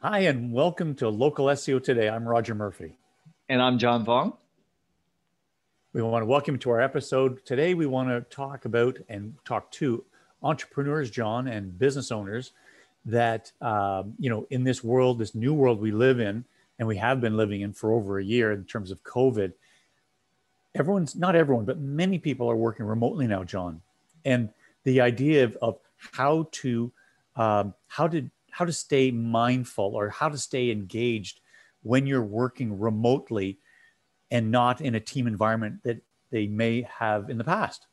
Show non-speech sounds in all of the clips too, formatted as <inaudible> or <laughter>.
Hi, and welcome to Local SEO Today. I'm Roger Murphy. And I'm John Vuong. We want to welcome you to our episode. Today, we want to talk about and talk to entrepreneurs, John, and business owners that, um, you know, in this world, this new world we live in, and we have been living in for over a year in terms of COVID, everyone's not everyone, but many people are working remotely now, John. And the idea of, of how to, um, how to how to stay mindful or how to stay engaged when you're working remotely and not in a team environment that they may have in the past.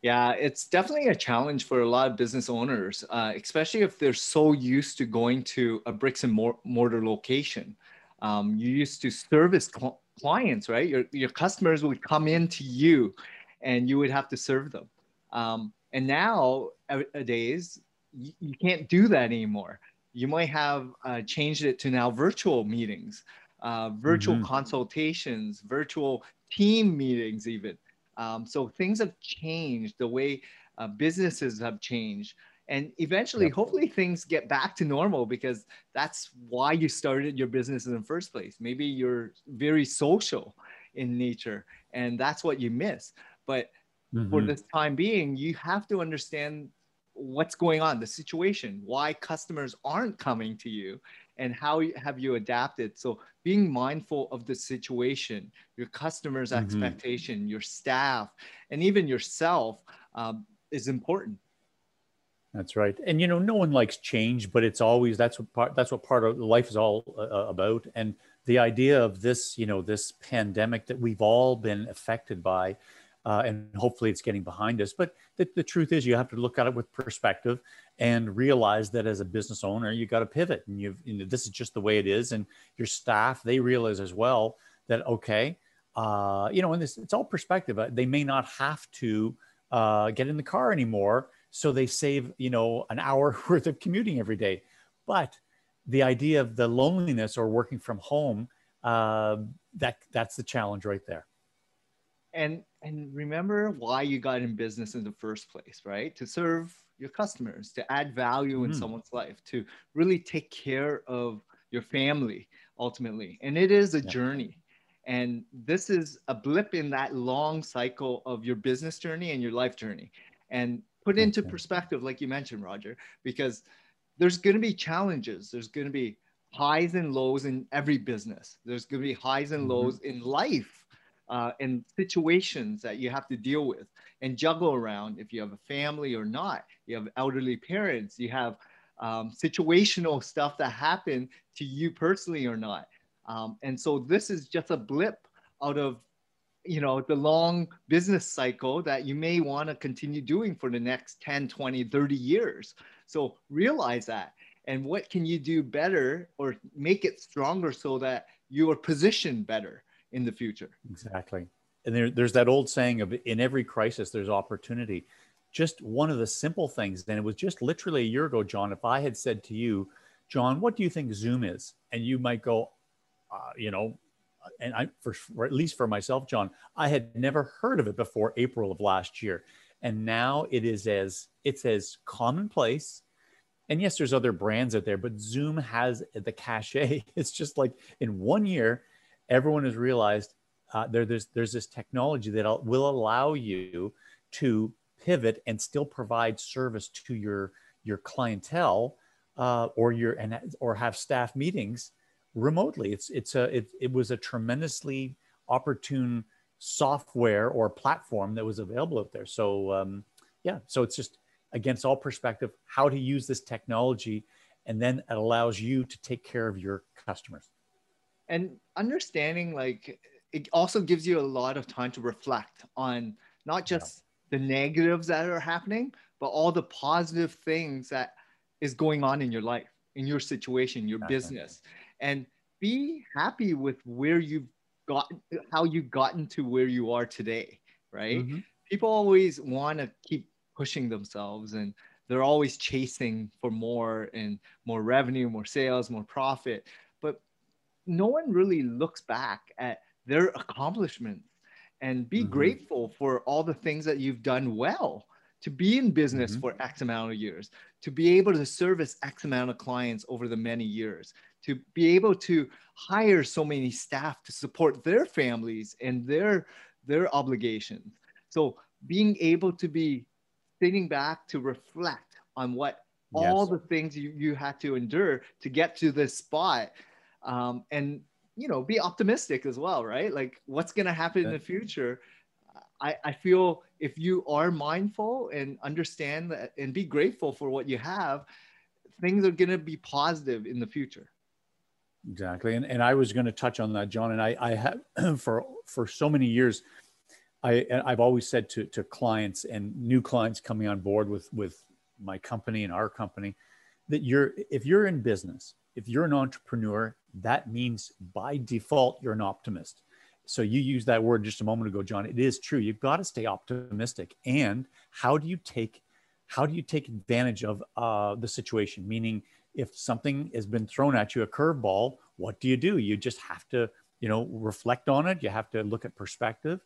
Yeah, it's definitely a challenge for a lot of business owners, uh, especially if they're so used to going to a bricks and mortar location. Um, you used to service cl- clients, right? Your, your customers would come in to you and you would have to serve them. Um, and now, nowadays, you, you can't do that anymore. You might have uh, changed it to now virtual meetings, uh, virtual mm-hmm. consultations, virtual team meetings, even. Um, so things have changed. The way uh, businesses have changed. And eventually, yep. hopefully, things get back to normal because that's why you started your business in the first place. Maybe you're very social in nature and that's what you miss. But mm-hmm. for this time being, you have to understand what's going on, the situation, why customers aren't coming to you, and how have you adapted. So being mindful of the situation, your customers' mm-hmm. expectation, your staff, and even yourself um, is important. That's right. And you know, no one likes change, but it's always that's what part that's what part of life is all uh, uh about. And the idea of this, you know, this pandemic that we've all been affected by uh, and hopefully it's getting behind us. But the, the truth is, you have to look at it with perspective and realize that as a business owner, you got to pivot, and you've you know, this is just the way it is. And your staff they realize as well that okay, uh, you know, and this it's all perspective. Uh, they may not have to uh, get in the car anymore, so they save you know an hour <laughs> worth of commuting every day. But the idea of the loneliness or working from home, uh, that that's the challenge right there and and remember why you got in business in the first place right to serve your customers to add value mm. in mm-hmm. someone's life to really take care of your family ultimately and it is a yeah. journey and this is a blip in that long cycle of your business journey and your life journey and put into okay. perspective like you mentioned roger because there's going to be challenges there's going to be highs and lows in every business there's going to be highs and mm-hmm. lows in life uh, and situations that you have to deal with and juggle around if you have a family or not. You have elderly parents, you have um, situational stuff that happen to you personally or not. Um, and so this is just a blip out of you know the long business cycle that you may want to continue doing for the next 10 20 30 years so realize that and what can you do better or make it stronger so that you are positioned better in the future. Exactly. And there, there's that old saying of in every crisis, there's opportunity. Just one of the simple things, and it was just literally a year ago, John, if I had said to you, John, what do you think Zoom is? And you might go, uh, you know, and I, for, for at least for myself, John, I had never heard of it before April of last year. And now it is as, it's as commonplace and yes, there's other brands out there, but Zoom has the cachet. <laughs> It's just like in one year, everyone has realized uh, there, there's, there's this technology that will allow you to pivot and still provide service to your, your clientele uh, or your and or have staff meetings remotely. It's it's a it, it was a tremendously opportune software or platform that was available out there. So um, yeah, so it's just against all perspective how to use this technology, and then it allows you to take care of your customers and understanding like it also gives you a lot of time to reflect on not just yeah. the negatives that are happening but all the positive things that is going on in your life in your situation your business and be happy with where you've got how you've gotten to where you are today right mm-hmm. people always want to keep pushing themselves and they're always chasing for more and more revenue more sales more profit no one really looks back at their accomplishments and be mm-hmm. grateful for all the things that you've done well to be in business mm-hmm. for X amount of years, to be able to service X amount of clients over the many years, to be able to hire so many staff to support their families and their their obligations. So being able to be sitting back to reflect on what yes. all the things you, you had to endure to get to this spot um, and you know be optimistic as well right like what's going to happen in the future I, I feel if you are mindful and understand that and be grateful for what you have, things are going to be positive in the future. Exactly. And, and I was going to touch on that, John. And I, I have <clears throat> for, for so many years, I, I've always said to, to clients and new clients coming on board with, with my company and our company that you're, if you're in business, if you're an entrepreneur, that means by default, you're an optimist. So you used that word just a moment ago john. It is true. You've got to stay optimistic. And how do you take how do you take advantage of uh, the situation? Meaning if something has been thrown at you a curveball what do you do? You just have to you know reflect on it. You have to look at perspective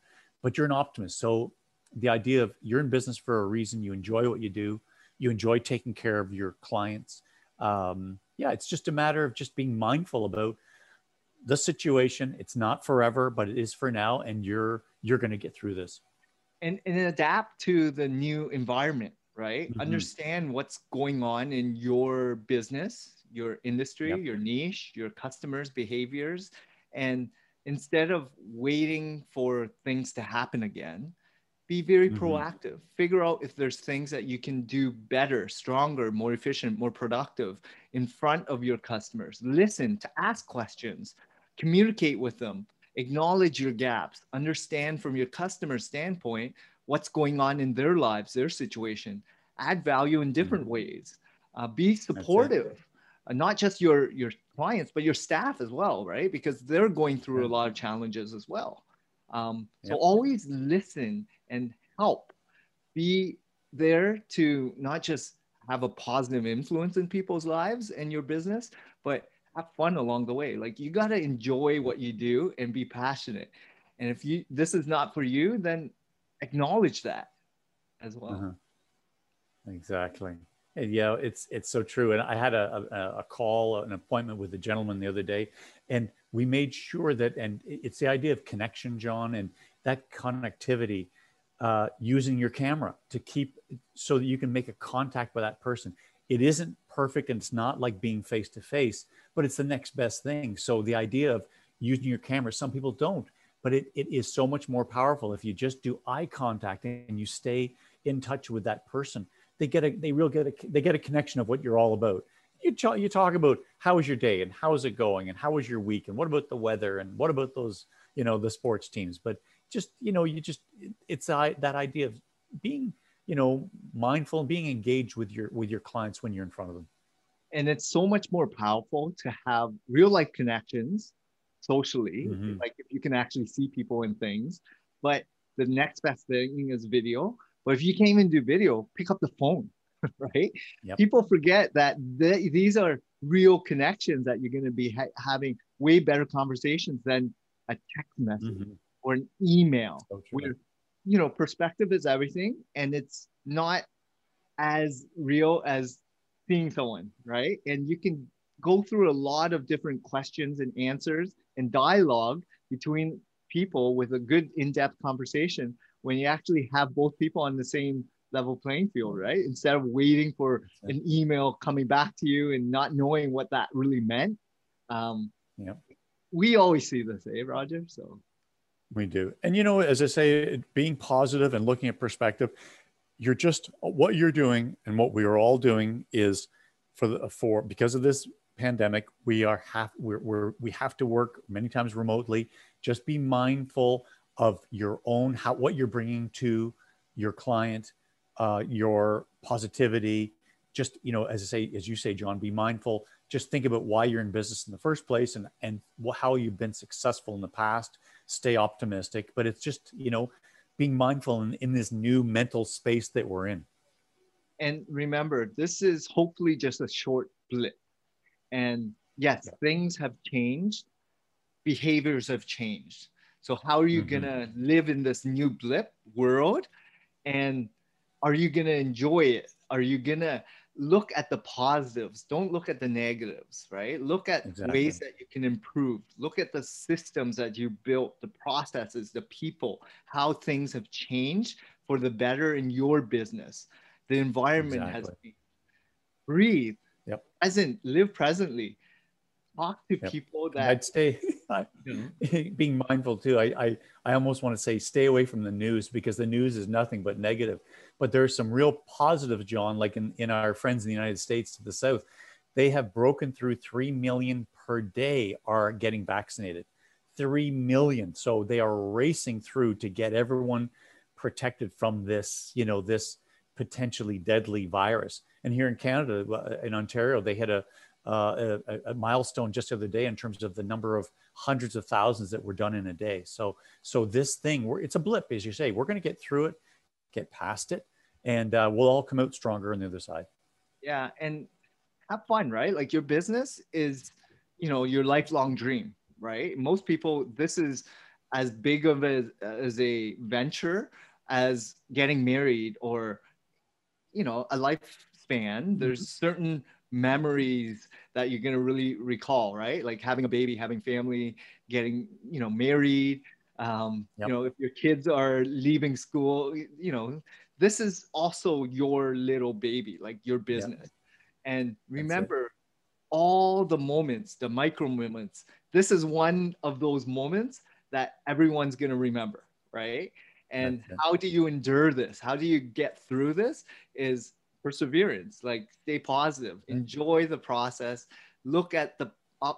but you're an optimist. So the idea of you're in business for a reason you enjoy what you do you enjoy taking care of your clients um, yeah it's just a matter of just being mindful about the situation. It's not forever, but it is for now, and you're you're going to get through this. And and adapt to the new environment, right? Mm-hmm. Understand what's going on in your business, your industry, yep. your niche, your customers' behaviors, and instead of waiting for things to happen again, be very mm-hmm. proactive. Figure out if there's things that you can do better, stronger, more efficient, more productive in front of your customers. Listen to ask questions communicate with them, acknowledge your gaps, understand from your customer standpoint what's going on in their lives, their situation, add value in different mm-hmm. ways, uh, be supportive, uh, not just your your clients but your staff as well, right? Because they're going through a lot of challenges as well. Um, so always listen and help. Be there to not just have a positive influence in people's lives and your business, but have fun along the way. Like you got to enjoy what you do and be passionate. And if you this is not for you, then acknowledge that as well. Uh-huh. Exactly. And yeah, it's it's so true. And I had a, a, a call, an appointment with a gentleman the other day, and we made sure that, and it's the idea of connection, John, and that connectivity, uh, using your camera to keep so that you can make a contact with that person. It isn't perfect, and it's not like being face to face, but it's the next best thing. So the idea of using your camera, some people don't, but it, it is so much more powerful if you just do eye contact and you stay in touch with that person. They get a they real get a they get a connection of what you're all about. You talk, you talk about how was your day and how is it going and how was your week and what about the weather and what about those you know the sports teams. But just you know you just it's that idea of being you know mindful and being engaged with your with your clients when you're in front of them and it's so much more powerful to have real life connections socially mm-hmm. like if you can actually see people and things but the next best thing is video but if you can't even do video pick up the phone <laughs> right yep. people forget that th- these are real connections that you're going to be ha- having way better conversations than a text message mm-hmm. Or an email so where you know perspective is everything and it's not as real as seeing someone, right? And you can go through a lot of different questions and answers and dialogue between people with a good in-depth conversation when you actually have both people on the same level playing field, right? Instead of waiting for an email coming back to you and not knowing what that really meant. Um, yeah. We always see this, eh, Roger? So we do. And you know, as I say, being positive and looking at perspective, you're just what you're doing and what we are all doing is for the for because of this pandemic we are have we're, we're we have to work many times remotely just be mindful of your own how what you're bringing to your client uh, your positivity just you know as i say as you say john be mindful just think about why you're in business in the first place and and how you've been successful in the past. Stay optimistic but it's just you know being mindful in, in this new mental space that we're in. And remember this is hopefully just a short blip. And yes yeah. things have changed. Behaviors have changed. So how are you mm-hmm. gonna live in this new blip world? And are you gonna enjoy it? Are you gonna look at the positives don't look at the negatives right look at exactly. ways that you can improve look at the systems that you built the processes the people how things have changed for the better in your business the environment exactly. has breathe yep. present live presently talk to yep. people that I'd stay <laughs> being mindful too. I, I I almost want to say stay away from the news because the news is nothing but negative. But there's some real positives, John, like in, in our friends in the United States to the south. They have broken through three million per day are getting vaccinated. Three million. So they are racing through to get everyone protected from this, you know, this potentially deadly virus. And here in Canada, uh, in Ontario, they had a uh, a, a, milestone just the other day in terms of the number of hundreds of thousands that were done in a day. So, so this thing, it's a blip, as you say. We're going to get through it, get past it, and uh, we'll all come out stronger on the other side. Yeah, and have fun, right? Like your business is, you know, your lifelong dream, right? Most people, this is as big of a as a venture as getting married or, you know, a lifespan. Mm-hmm. There's certain memories that you're going to really recall right? Like having a baby having family getting you know married um, yep. you know if your kids are leaving school you know this is also your little baby like your business. Yep. and remember all the moments the micro moments this is one of those moments that everyone's going to remember right? And how do you endure this? How do you get through this is perseverance like stay positive enjoy the process look at the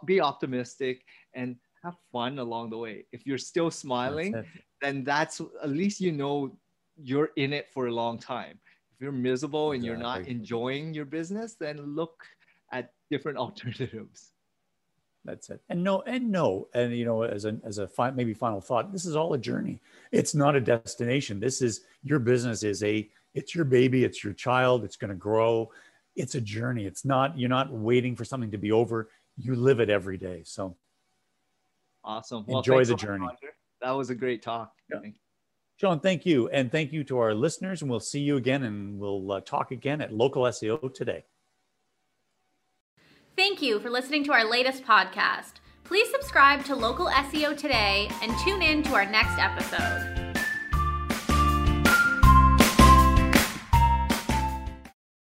be optimistic and have fun along the way. If you're still smiling that's then that's at least you know you're in it for a long time. If you're miserable and you're not enjoying your business then look at different <laughs> alternatives. That's it. And no and no and you know as a as a fi- maybe final thought this is all a journey. It's not a destination. This is your business is a it's your baby, it's your child, it's going to grow. It's a journey. It's not, you're not waiting for something to be over. You live it every day. So awesome. Well, enjoy the journey. Much, that was a great talk. Yeah. John, thank you. And thank you to our listeners. And we'll see you again and we'll uh, talk again at Local SEO today. Thank you for listening to our latest podcast. Please subscribe to Local SEO today and tune in to our next episode.